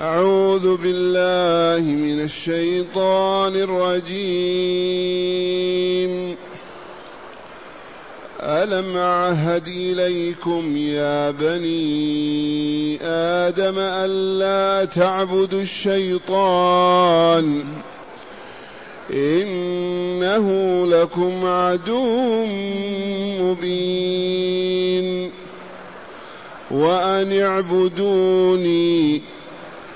أعوذ بالله من الشيطان الرجيم. ألم أعهد إليكم يا بني آدم ألا تعبدوا الشيطان؟ إنه لكم عدو مبين. وأن اعبدوني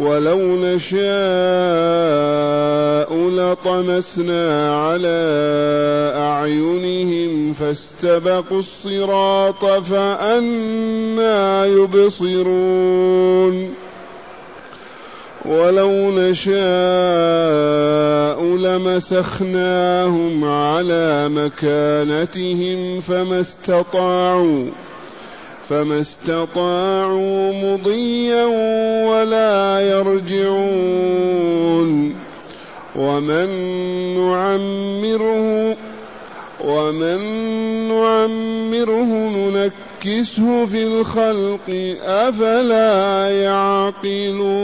ولو نشاء لطمسنا على اعينهم فاستبقوا الصراط فانى يبصرون ولو نشاء لمسخناهم على مكانتهم فما استطاعوا فما استطاعوا مضيا ولا يرجعون. ومن نعمره ومن نعمره ننكسه في الخلق أفلا يعقلون.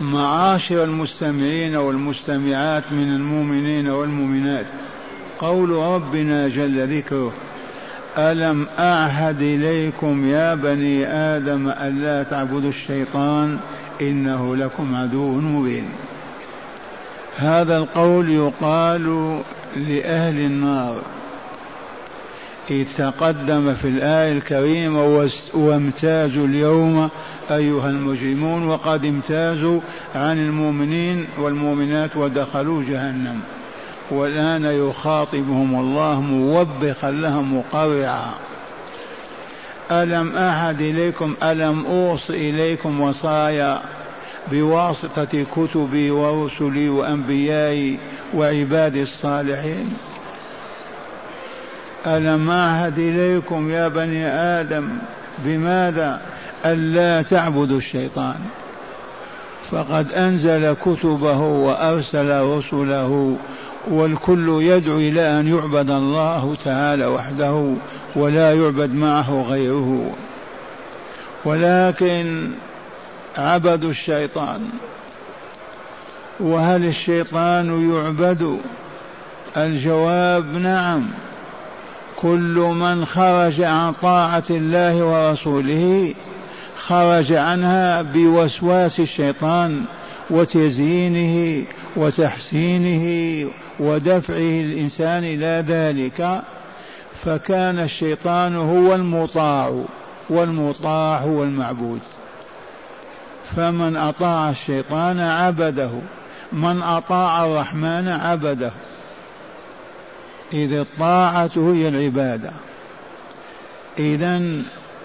معاشر المستمعين والمستمعات من المؤمنين والمؤمنات قول ربنا جل ذكره ألم أعهد إليكم يا بني آدم ألا تعبدوا الشيطان إنه لكم عدو مبين. هذا القول يقال لأهل النار. إذ تقدم في الآية الكريمة وامتازوا اليوم أيها المجرمون وقد امتازوا عن المؤمنين والمؤمنات ودخلوا جهنم. والآن يخاطبهم الله موبخا لهم مقرعا ألم أعهد إليكم؟ ألم أوص إليكم وصايا بواسطة كتبي ورسلي وأنبيائي وعبادي الصالحين؟ ألم أعهد إليكم يا بني آدم؟ بماذا ألا تعبدوا الشيطان؟ فقد أنزل كتبه وأرسل رسله والكل يدعو إلى أن يعبد الله تعالى وحده ولا يعبد معه غيره. ولكن عبدوا الشيطان وهل الشيطان يعبد؟ الجواب نعم. كل من خرج عن طاعة الله ورسوله خرج عنها بوسواس الشيطان وتزيينه وتحسينه ودفعه الإنسان إلى ذلك فكان الشيطان هو المطاع والمطاع هو المعبود. فمن أطاع الشيطان عبده من أطاع الرحمن عبده. إذ الطاعة هي العبادة. إذا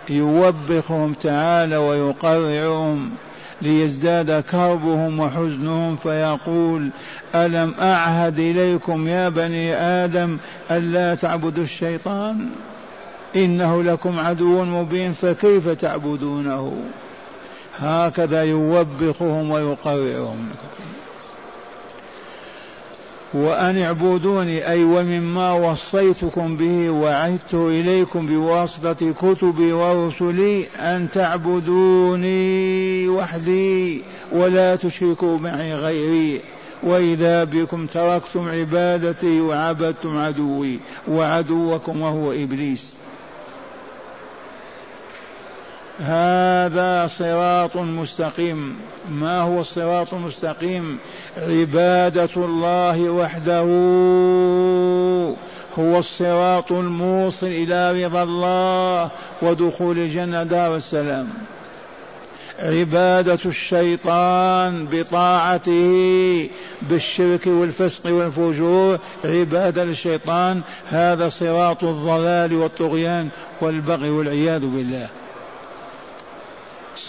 يوبخهم تعالى ويقرعهم ليزداد كربهم وحزنهم فيقول ألم أعهد إليكم يا بني آدم ألا تعبدوا الشيطان؟ إنه لكم عدو مبين فكيف تعبدونه؟ هكذا يوبخهم ويقرعهم. وأن اعبدوني أي ومما وصيتكم به وعهدت إليكم بواسطة كتبي ورسلي أن تعبدوني وحدي ولا تشركوا معي غيري. وإذا بكم تركتم عبادتي وعبدتم عدوي وعدوكم وهو إبليس. هذا صراط مستقيم. ما هو الصراط المستقيم؟ عبادة الله وحده. هو الصراط الموصل إلى رضا الله ودخول الجنة. دار السلام. عبادة الشيطان بطاعته بالشرك والفسق والفجور. عبادة للشيطان. هذا صراط الضلال والطغيان والبغي والعياذ بالله.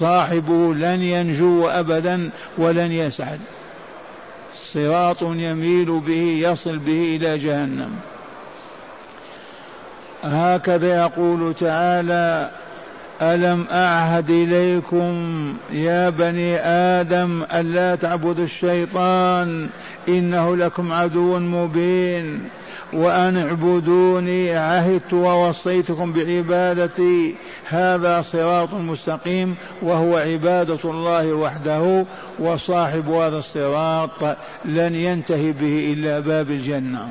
صاحبه لن ينجو ابدا ولن يسعد. صراط يميل به يصل به إلى جهنم. هكذا يقول تعالى ألم أعهد إليكم يا بني آدم ألا تعبدوا الشيطان إنه لكم عدو مبين وأن اعبدوني عهدت ووصيتكم بعبادتي هذا صراط مستقيم وهو عبادة الله وحده وصاحب هذا الصراط لن ينتهي به إلا باب الجنة.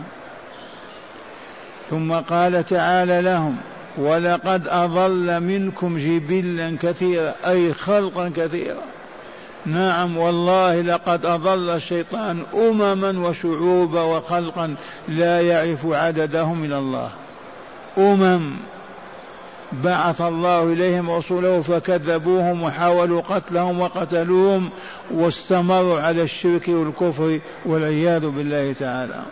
ثم قال تعالى لهم ولقد أضل منكم جبلا كثيرا أي خلقا كثيرا. نعم والله لقد أضل الشيطان أمما وشعوبا وخلقا لا يعرف عددهم من الله. أمم بعث الله إليهم رسوله فكذبوهم وحاولوا قتلهم وقتلوهم واستمروا على الشرك والكفر والعياذ بالله تعالى.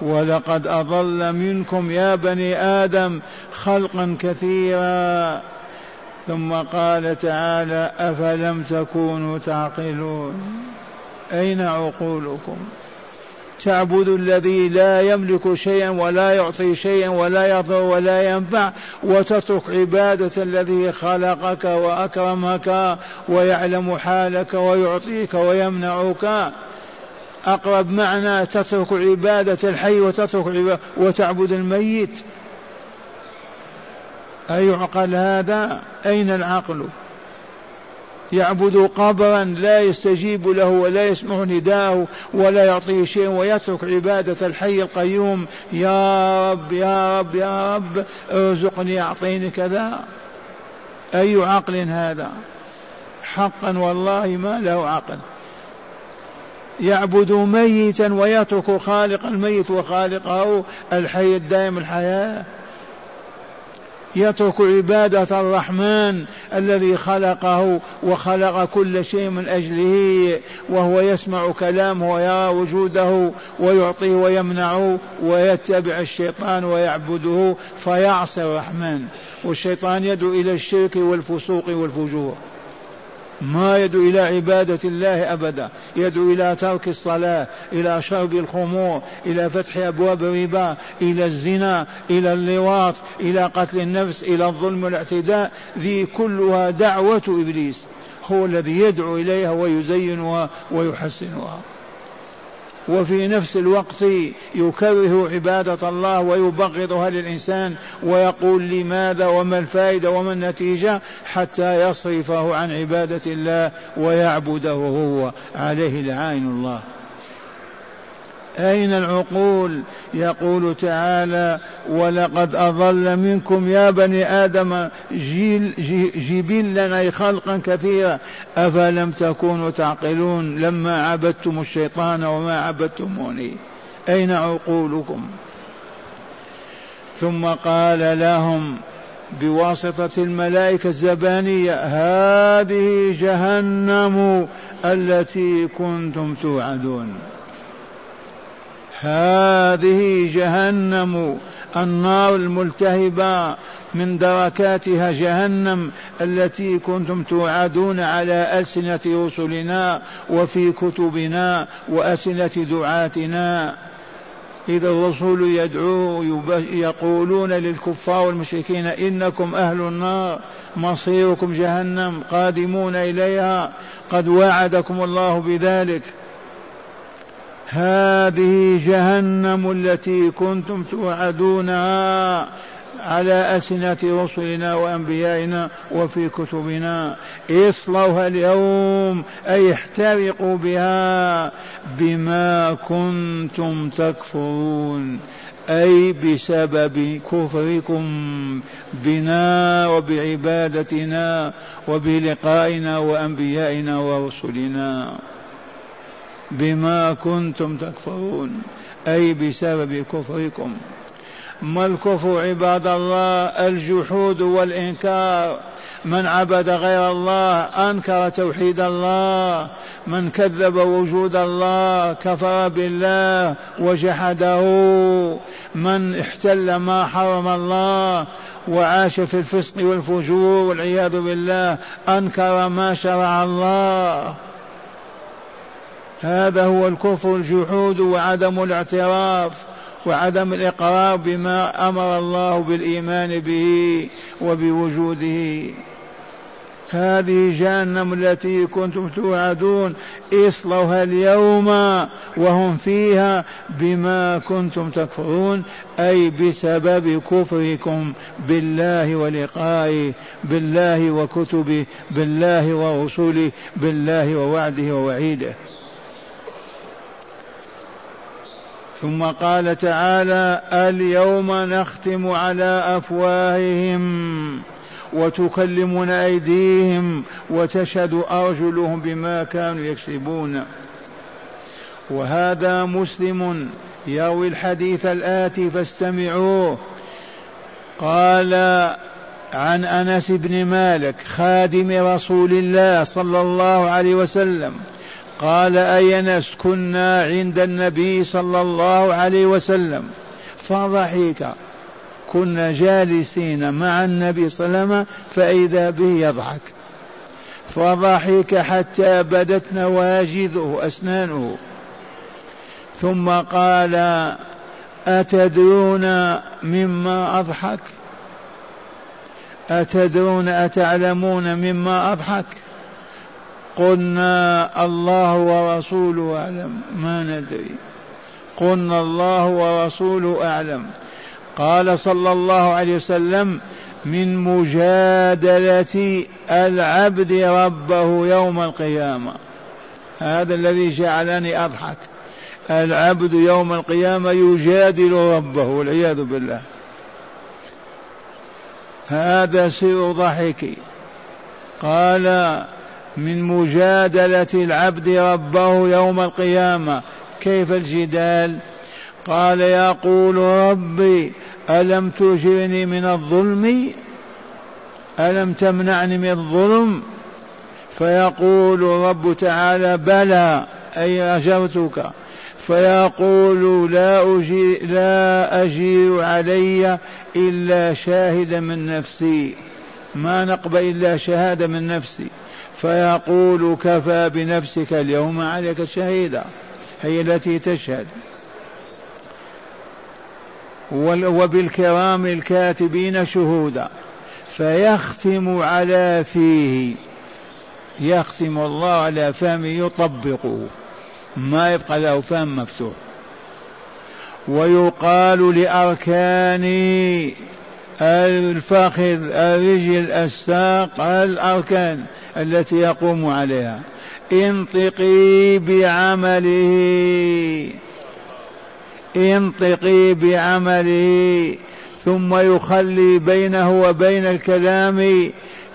ولقد أضل منكم يا بني آدم خلقا كثيرا. ثم قال تعالى أفلم تكونوا تعقلون؟ أين عقولكم؟ تعبد الذي لا يملك شيئا ولا يعطي شيئا ولا يضر ولا ينفع وتترك عبادة الذي خلقك وأكرمك ويعلم حالك ويعطيك ويمنعك. أقرب معنى تترك عبادة الحي وتترك عبادة وتعبد الميت. أيعقل هذا أين العقل؟ يعبد قبرا لا يستجيب له ولا يسمع نداءه ولا يعطيه شيء ويترك عبادة الحي القيوم. يا رب يا رب يا رب ارزقني أعطيني كذا. أي عقل هذا؟ حقا والله ما له عقل. يعبد ميتا ويترك خالق الميت وخالقه الحي الدائم الحياة. يترك عبادة الرحمن الذي خلقه وخلق كل شيء من أجله وهو يسمع كلامه ويرى وجوده ويعطيه ويمنعه ويتبع الشيطان ويعبده فيعصي الرحمن. والشيطان يدعو إلى الشرك والفسوق والفجور. ما يدعو إلى عبادة الله أبدا. يدعو إلى ترك الصلاة إلى شرب الخمور إلى فتح أبواب الربا إلى الزنا إلى اللواط إلى قتل النفس إلى الظلم والاعتداء. ذي كلها دعوة إبليس. هو الذي يدعو إليها ويزينها ويحسنها. وفي نفس الوقت يكره عبادة الله ويبغضها للإنسان ويقول لماذا وما الفائدة وما النتيجة حتى يصرفه عن عبادة الله ويعبده هو. عليه لعائن الله. أين العقول؟ يقول تعالى ولقد أضل منكم يا بني آدم جيل جبلا أي خلقا كثيرا. أفلم تكونوا تعقلون؟ لما عبدتم الشيطان وما عبدتموني. أين عقولكم؟ ثم قال لهم بواسطة الملائكة الزبانية هذه جهنم التي كنتم توعدون. هذه جهنم النار الملتهبة من دركاتها جهنم التي كنتم توعدون على ألسنة رسلنا وفي كتبنا وألسنة دعاتنا. إذا الرسول يدعو يقولون للكفار والمشركين إنكم أهل النار مصيركم جهنم قادمون إليها قد وعدكم الله بذلك. هذه جهنم التي كنتم توعدونها على ألسنة رسلنا وأنبيائنا وفي كتبنا. اصلوها اليوم أي احترقوا بها بما كنتم تكفرون. أي بسبب كفركم بنا وبعبادتنا وبلقائنا وأنبيائنا ورسلنا. بما كنتم تكفرون أي بسبب كفركم. ما الكفر عباد الله؟ الجحود والإنكار. من عبد غير الله أنكر توحيد الله. من كذب وجود الله كفر بالله وجحده. من احتل ما حرم الله وعاش في الفسق والفجور والعياذ بالله أنكر ما شرع الله. هذا هو الكفر الجحود وعدم الاعتراف وعدم الإقرار بما أمر الله بالإيمان به وبوجوده. هذه جهنم التي كنتم توعدون اصلوها اليوم وهم فيها بما كنتم تكفرون أي بسبب كفركم بالله ولقائه بالله وكتبه بالله ورسله بالله ووعده ووعيده. ثم قال تعالى اليوم نختم على أفواههم وتكلمنا أيديهم وتشهد أرجلهم بما كانوا يكسبون. وهذا مسلم يروي الحديث الآتي فاستمعوه. قال عن أنس بن مالك خادم رسول الله صلى الله عليه وسلم قال اي انس كنا عند النبي صلى الله عليه وسلم؟ فضحك. كنا جالسين مع النبي صلى الله عليه وسلم فإذا به يضحك. فضحك حتى بدت نواجذه أسنانه. ثم قال أتدرون مما أضحك؟ أتدرون أتعلمون مما أضحك؟ قلنا الله ورسوله أعلم. ما ندري. قلنا الله ورسوله أعلم. قال صلى الله عليه وسلم من مجادلة العبد ربه يوم القيامة. هذا الذي جعلني أضحك. العبد يوم القيامة يجادل ربه والعياذ بالله. هذا سر ضحكي. قال من مجادلة العبد ربه يوم القيامة. كيف الجدال؟ قال يقول ربي ألم تجرني من الظلم؟ ألم تمنعني من الظلم؟ فيقول رب تعالى بلى أي أجرتك فيقول لا أجير, لا أجير علي إلا شاهدا من نفسي. ما نقبل إلا شهادة من نفسي. فيقول كفى بنفسك اليوم عليك شهيدا هي التي تشهد. وبالكرام الكاتبين شهودا. فيختم على فيه. يختم الله على فمه يطبقه ما يبقى له فم مفتوح. ويقال لأركان الفخذ الرجل الساق الأركان. التي يقوم عليها. انطقي بعمله. انطقي بعمله. ثم يخلي بينه وبين الكلام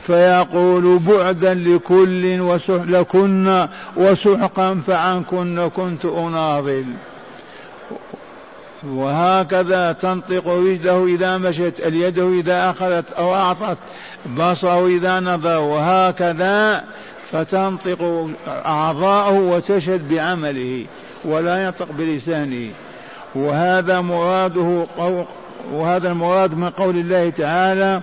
فيقول بعدا لكل وسح لكن وسحقا فعنكن كنت أناضل. وهكذا تنطق رجله إذا مشت اليد إذا أخذت أو أعطت بصره إذا نظر وهكذا فتنطق أعضاؤه وتشهد بعمله ولا ينطق بلسانه. وهذا مراده وهذا المراد من قول الله تعالى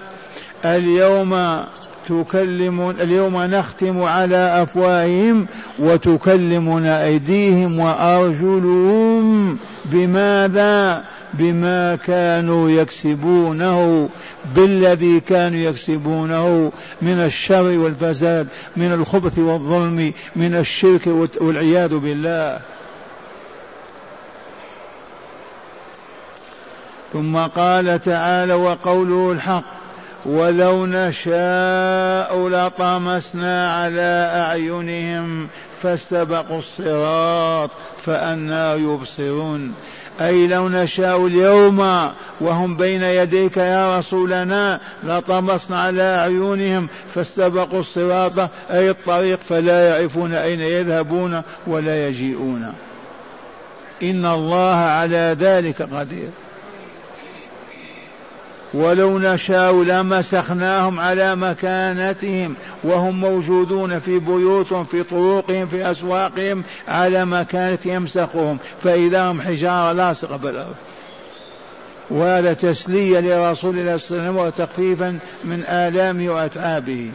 اليوم تكلم اليوم نختم على أفواههم وتكلمنا أيديهم وأرجلهم بماذا؟ بما كانوا يكسبونه بالذي كانوا يكسبونه من الشر والفساد من الخبث والظلم من الشرك والعياذ بالله. ثم قال تعالى وقوله الحق. ولو نشاء لطمسنا على اعينهم فاستبقوا الصراط فانى يبصرون أي لو نشاء اليوم وهم بين يديك يا رسولنا لطمسنا على أعينهم فاستبقوا الصراط أي الطريق فلا يعرفون أين يذهبون ولا يجيئون إن الله على ذلك قدير ولو نشاء لمسخناهم على مكانتهم وهم موجودون في بيوتهم في طرقهم في أسواقهم على مكانة يمسخهم. فإذا هم حجارة لاصقة بالأرض وهذا تسلية لرسول الله صلى الله عليه وسلم وتخفيفا من آلامه وأتعابه.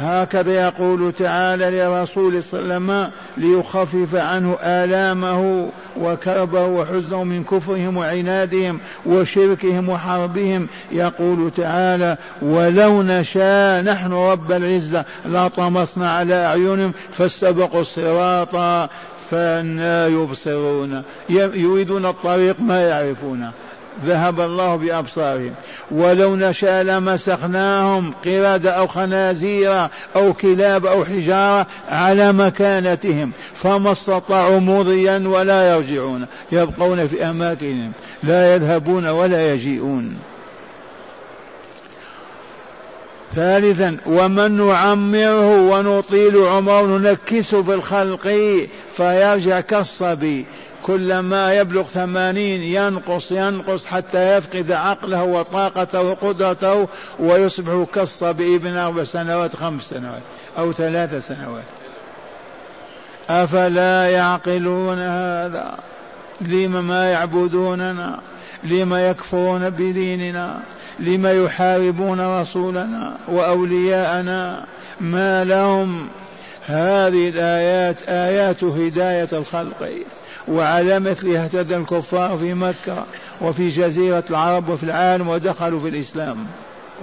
هكذا يقول تعالى لرسول صلى الله عليه وسلم ليخفف عنه آلامه وكربه وحزنه من كفرهم وعنادهم وشركهم وحربهم. يقول تعالى ولو نشاء نحن رب العزة لطمسنا على أعينهم فاستبقوا الصراط فأنا يبصرون. يريدون الطريق ما يعرفونه. ذهب الله بأبصارهم. ولو نشاء لمسخناهم قردة أو خنازير أو كلاب أو حجارة على مكانتهم فما استطاعوا مضيا ولا يرجعون. يبقون في أماكنهم لا يذهبون ولا يجيئون. ثالثا ومن نعمره ونطيل عمره ننكسه في الخلق فيرجع كالصبي. كلما يبلغ ثمانين ينقص ينقص حتى يفقد عقله وطاقته وقدرته ويصبح كالصبي ابن أربع سنوات خمس سنوات أو ثلاث سنوات. أفلا يعقلون هذا؟ لم ما يعبدوننا؟ لم يكفرون بديننا؟ لم يحاربون رسولنا وأولياءنا؟ ما لهم؟ هذه الآيات آيات هداية الخلق. وعلى مثلها اهتدى الكفار في مكة وفي جزيرة العرب وفي العالم ودخلوا في الإسلام.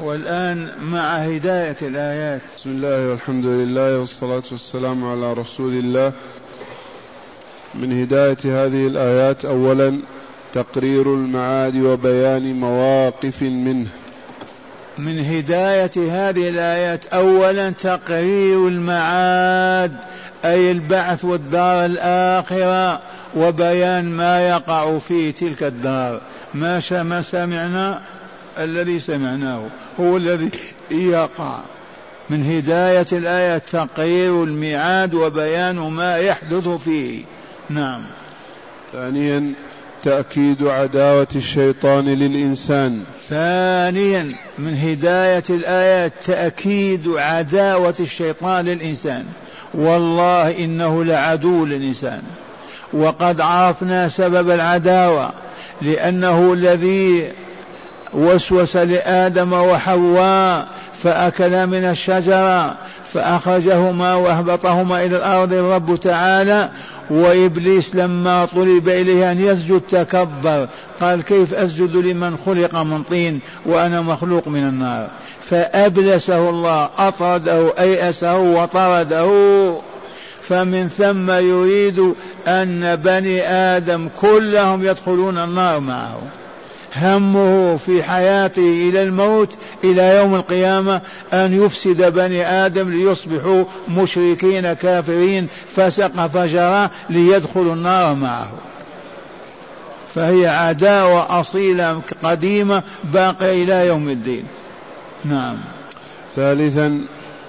والآن مع هداية الآيات. بسم الله والحمد لله والصلاة والسلام على رسول الله. من هداية هذه الآيات أولا تقرير المعاد وبيان مواقف منه. من هداية هذه الآيات أولا تقرير المعاد أي البعث والدار الآخرة. وبيان ما يقع في تلك الدار. ما ما سمعنا؟ الذي سمعناه هو الذي يقع. من هداية الآية تقرير الميعاد وبيان ما يحدث فيه. نعم. ثانيا تأكيد عداوة الشيطان للإنسان. ثانيا من هداية الآيات تأكيد عداوة الشيطان للإنسان. والله إنه لعدو للإنسان. وقد عرفنا سبب العداوة لأنه الذي وسوس لآدم وحواء فأكلا من الشجرة فأخرجهما وأهبطهما إلى الأرض الرب تعالى وإبليس لما طلب إليه أن يسجد تكبر قال كيف أسجد لمن خلق من طين وأنا مخلوق من النار؟ فأبلسه الله أطرده أيأسه وطرده. فمن ثم يريد أن بني آدم كلهم يدخلون النار معه. همه في حياته إلى الموت إلى يوم القيامة أن يفسد بني آدم ليصبحوا مشركين كافرين فسق فجرا ليدخلوا النار معه. فهي عداوة أصيلة قديمة باقية إلى يوم الدين. نعم. ثالثا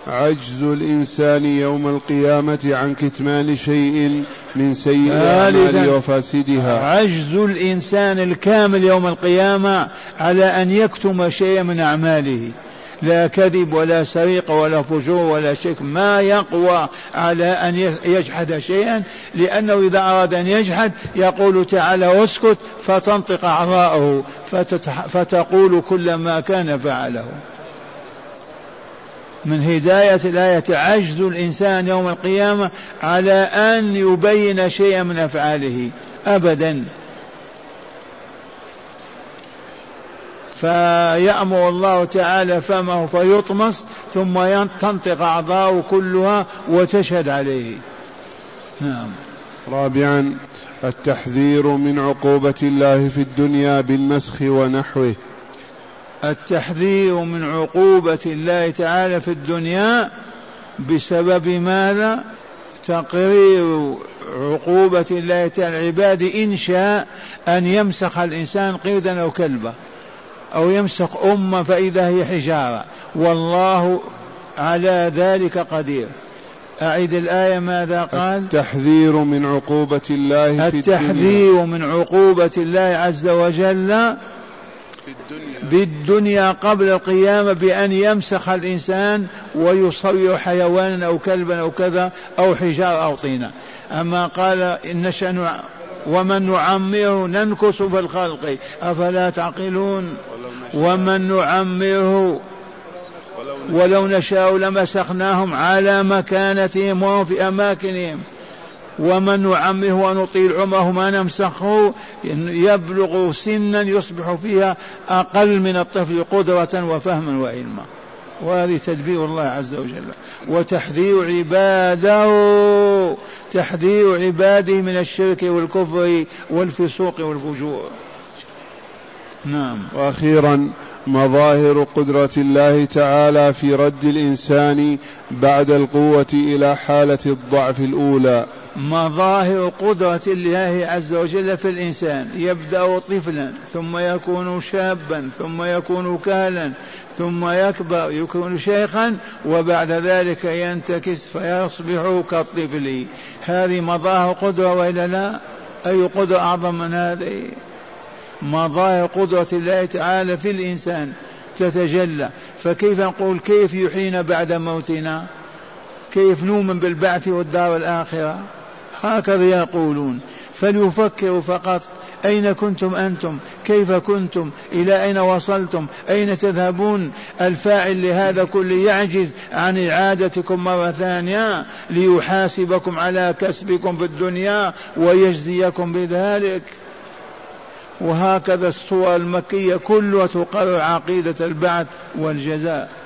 عجز الإنسان يوم القيامة عن كتمان شيء من سيء الأعمال وفاسدها. عجز الإنسان الكامل يوم القيامة على أن يكتم شيئا من أعماله. لا كذب ولا سرقة ولا فجور ولا شك ما يقوى على أن يجحد شيئا؟ لأنه إذا أراد أن يجحد يقول تعالى اسكت فتنطق أعضاؤه فتقول كل ما كان فعله. من هداية الآية عجز الإنسان يوم القيامة على أن يبين شيئا من أفعاله. أبدا. فيأمر الله تعالى فمه فيطمس ثم تنطق أعضاؤه كلها وتشهد عليه. نعم. رابعا التحذير من عقوبة الله في الدنيا بالنسخ ونحوه. التحذير من عقوبة الله تعالى في الدنيا بسبب ماذا؟ تقرير عقوبة الله تعالى. العباد إن شاء أن يمسخ الإنسان قردا أو كلبا أو يمسخ أمة فإذا هي حجارة. والله على ذلك قدير. أعيد الآية ماذا قال؟ التحذير من عقوبة الله في التحذير من عقوبة الله عز وجل بالدنيا قبل القيامة بأن يمسخ الإنسان ويصور حيوانا أو كلبا أو كذا أو حجار أو طينا أما قال إن نشأ ومن نعمره ننكس في الخلق. أفلا تعقلون؟ ومن نعمره ولو نشاء لمسخناهم على مكانتهم وهم في أماكنهم. ومن نعمه ونطيل عمره ما نمسخه يبلغ سنا يصبح فيها أقل من الطفل قدرة وفهما وعلما. وهذه تدبير الله عز وجل. وتحذير عباده تحذير عباده من الشرك والكفر والفسوق والفجور. نعم. وأخيرا مظاهر قدرة الله تعالى في رد الإنسان بعد القوة إلى حالة الضعف الأولى. مظاهر قدرة الله عز وجل في الإنسان. يبدأ طفلا ثم يكون شابا ثم يكون كهلا ثم يكبر يكون شيخا وبعد ذلك ينتكس فيصبح كالطفل هذه مظاهر قدرة وإلا لا؟ أي قدرة أعظم من هذه؟ مظاهر قدرة الله تعالى في الإنسان تتجلى. فكيف نقول كيف يحيينا بعد موتنا؟ كيف نؤمن بالبعث والدار الآخرة؟ هكذا يقولون. فليفكروا فقط. أين كنتم أنتم؟ كيف كنتم؟ إلى أين وصلتم؟ أين تذهبون؟ الفاعل لهذا كله يعجز عن إعادتكم مرة ثانية ليحاسبكم على كسبكم في الدنيا ويجزيكم بذلك. وهكذا الصور المكية كلها تقرر عقيدة البعث والجزاء.